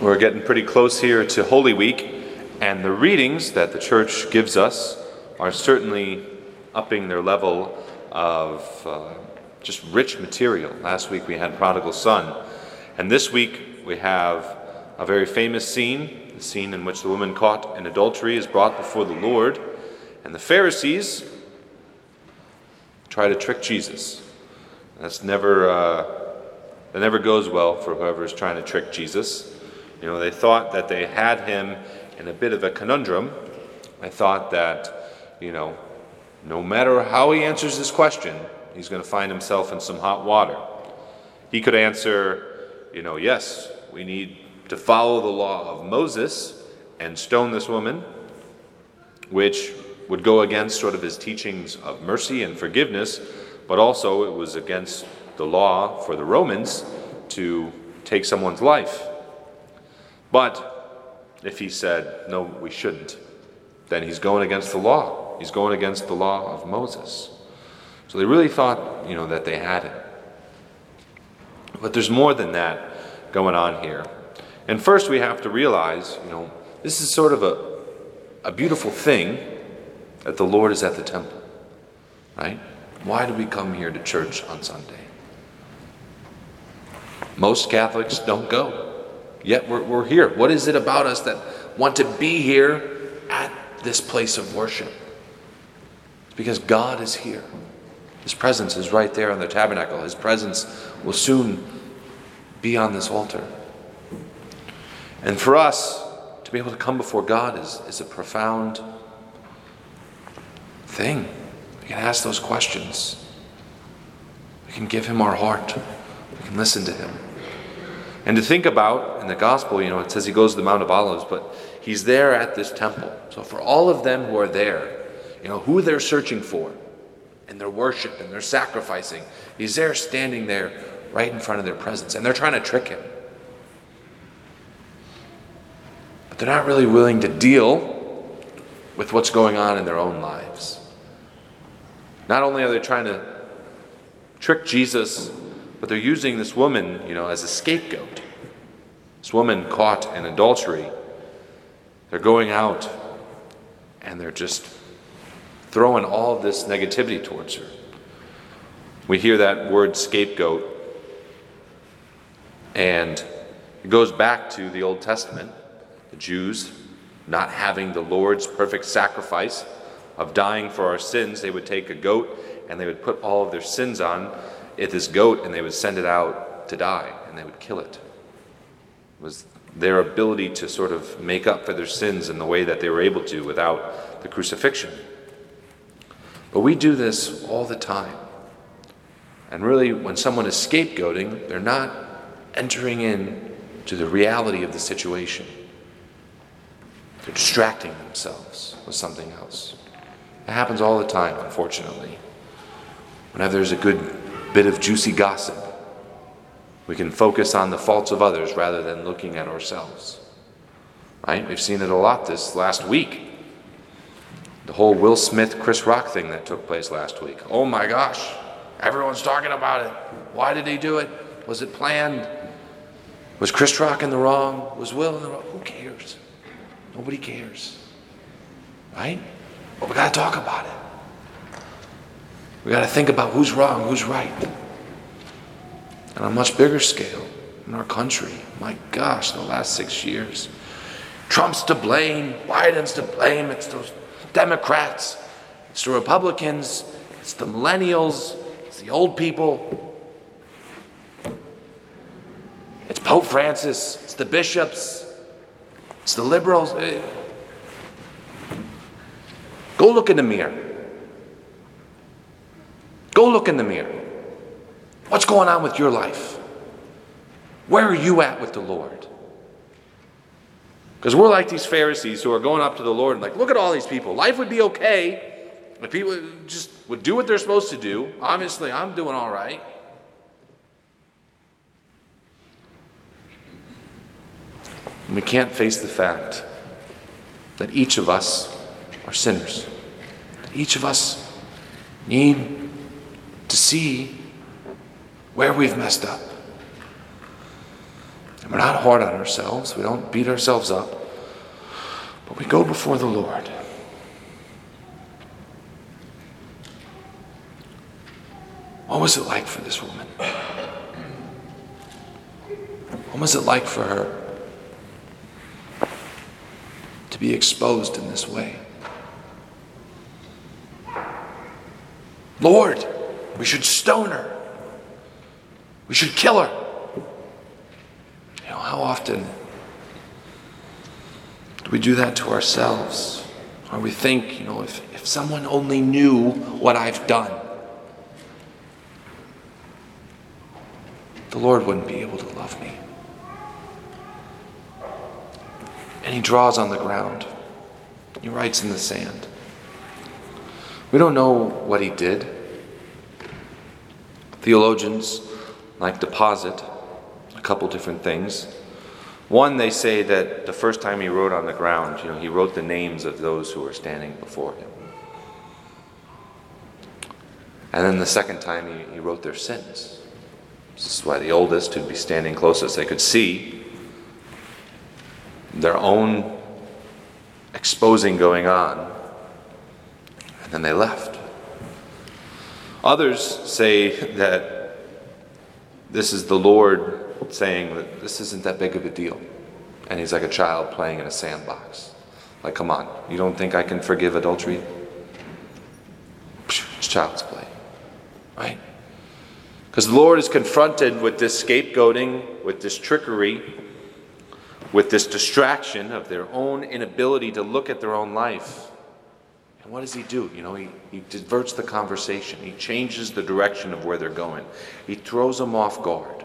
We're getting pretty close here to Holy Week, and the readings that the church gives us are certainly upping their level of uh, just rich material. Last week we had Prodigal Son, and this week we have a very famous scene the scene in which the woman caught in adultery is brought before the Lord, and the Pharisees try to trick Jesus. That's never, uh, that never goes well for whoever is trying to trick Jesus. You know, they thought that they had him in a bit of a conundrum. They thought that, you know, no matter how he answers this question, he's going to find himself in some hot water. He could answer, you know, yes, we need to follow the law of Moses and stone this woman, which would go against sort of his teachings of mercy and forgiveness, but also it was against the law for the Romans to take someone's life. But if he said, no, we shouldn't, then he's going against the law. He's going against the law of Moses. So they really thought, you know, that they had it. But there's more than that going on here. And first we have to realize, you know, this is sort of a, a beautiful thing that the Lord is at the temple, right? Why do we come here to church on Sunday? Most Catholics don't go, yet we're, we're here. What is it about us that want to be here at this place of worship? It's because God is here. His presence is right there on the tabernacle. His presence will soon be on this altar. And for us to be able to come before God is, is a profound thing. We can ask those questions. We can give Him our heart. We can listen to Him. And to think about in the gospel, you know, it says He goes to the Mount of Olives, but He's there at this temple. So for all of them who are there, you know, who they're searching for and their worship and their sacrificing, He's there standing there right in front of their presence. And they're trying to trick Him. But they're not really willing to deal with what's going on in their own lives. Not only are they trying to trick Jesus, but they're using this woman, you know, as a scapegoat. This woman caught in adultery. They're going out and they're just throwing all this negativity towards her. We hear that word scapegoat, and it goes back to the Old Testament, the Jews not having the Lord's perfect sacrifice of dying for our sins, they would take a goat and they would put all of their sins on it, this goat and they would send it out to die and they would kill it. It was their ability to sort of make up for their sins in the way that they were able to without the crucifixion. But we do this all the time. And really, when someone is scapegoating, they're not entering in to the reality of the situation. They're distracting themselves with something else. It happens all the time, unfortunately. Whenever there's a good bit of juicy gossip, we can focus on the faults of others rather than looking at ourselves. Right? We've seen it a lot this last week. The whole Will Smith Chris Rock thing that took place last week. Oh my gosh, everyone's talking about it. Why did he do it? Was it planned? Was Chris Rock in the wrong? Was Will in the wrong? Who cares? Nobody cares. Right? But we got to talk about it. We got to think about who's wrong, who's right. On a much bigger scale in our country. My gosh, the last six years. Trump's to blame, Biden's to blame, it's those Democrats, it's the Republicans, it's the millennials, it's the old people, it's Pope Francis, it's the bishops, it's the liberals. Go look in the mirror. Go look in the mirror. What's going on with your life? Where are you at with the Lord? Because we're like these Pharisees who are going up to the Lord and like, look at all these people. Life would be okay if people just would do what they're supposed to do. Obviously, I'm doing all right. And we can't face the fact that each of us are sinners. That each of us need to see where we've messed up. And we're not hard on ourselves, we don't beat ourselves up, but we go before the Lord. What was it like for this woman? What was it like for her to be exposed in this way? Lord, we should stone her. We should kill her. You know, how often do we do that to ourselves? Or we think, you know, if, if someone only knew what I've done, the Lord wouldn't be able to love me. And he draws on the ground. He writes in the sand. We don't know what he did. Theologians like to posit a couple different things. One, they say that the first time he wrote on the ground, you know, he wrote the names of those who were standing before him. And then the second time, he, he wrote their sins. This is why the oldest, who'd be standing closest, they could see their own exposing going on. And then they left. Others say that this is the Lord saying that this isn't that big of a deal. And he's like a child playing in a sandbox. Like, come on, you don't think I can forgive adultery? It's child's play, right? Because the Lord is confronted with this scapegoating, with this trickery, with this distraction of their own inability to look at their own life. What does he do? You know, he, he diverts the conversation. He changes the direction of where they're going. He throws them off guard.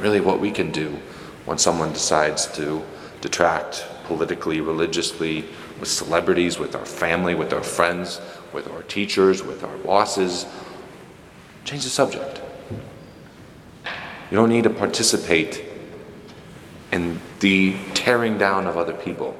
Really, what we can do when someone decides to detract politically, religiously, with celebrities, with our family, with our friends, with our teachers, with our bosses, change the subject. You don't need to participate in the tearing down of other people.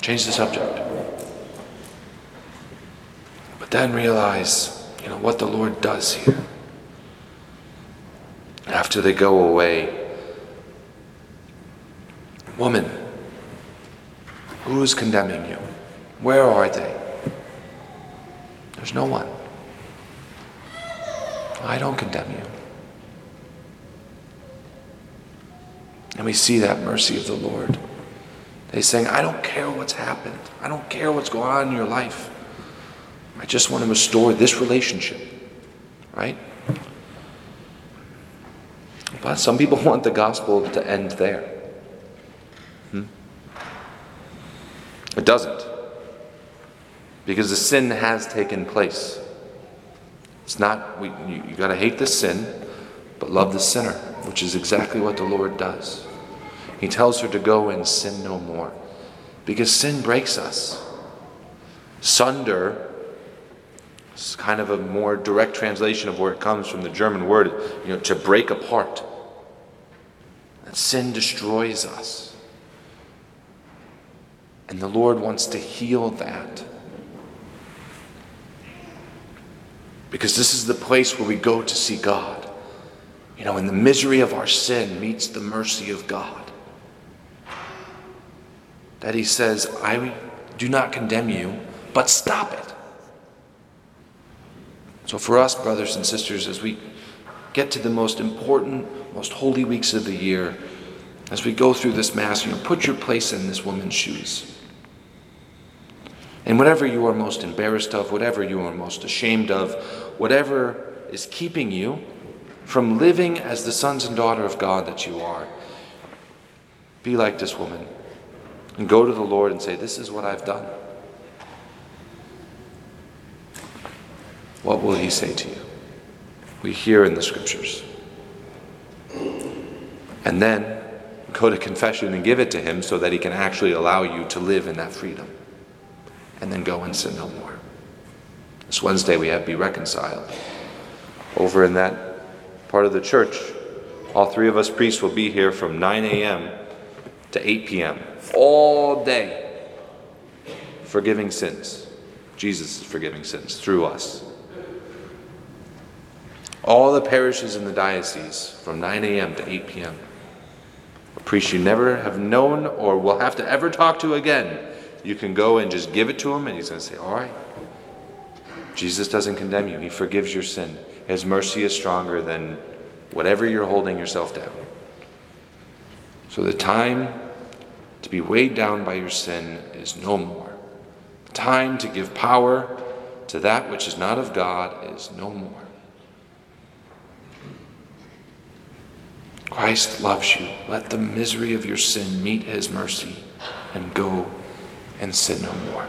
Change the subject. But then realize, you know, what the Lord does here. After they go away, woman, who is condemning you? Where are they? There's no one. I don't condemn you. And we see that mercy of the Lord. They saying, I don't care what's happened. I don't care what's going on in your life. I just want to restore this relationship. Right? But some people want the gospel to end there. Hmm? It doesn't. Because the sin has taken place. It's not, we, you, you got to hate the sin, but love the sinner, which is exactly what the Lord does. He tells her to go and sin no more. Because sin breaks us. Sunder is kind of a more direct translation of where it comes from the German word, you know, to break apart. That sin destroys us. And the Lord wants to heal that. Because this is the place where we go to see God. You know, in the misery of our sin meets the mercy of God that he says, I do not condemn you, but stop it. So, for us, brothers and sisters, as we get to the most important, most holy weeks of the year, as we go through this Mass, you know, put your place in this woman's shoes. And whatever you are most embarrassed of, whatever you are most ashamed of, whatever is keeping you from living as the sons and daughter of God that you are, be like this woman and go to the Lord and say, This is what I've done. What will He say to you? We hear in the scriptures. And then go to confession and give it to Him so that He can actually allow you to live in that freedom. And then go and sin no more. This Wednesday we have Be Reconciled. Over in that part of the church, all three of us priests will be here from 9 a.m. to 8 p.m all day, forgiving sins. Jesus is forgiving sins through us. all the parishes in the diocese from 9 a.m. to 8 p.m. A priest you never have known or will have to ever talk to again. You can go and just give it to him, and he's going to say, All right. Jesus doesn't condemn you, he forgives your sin. His mercy is stronger than whatever you're holding yourself down. So the time to be weighed down by your sin is no more. The time to give power to that which is not of God is no more. Christ loves you. Let the misery of your sin meet his mercy and go and sin no more.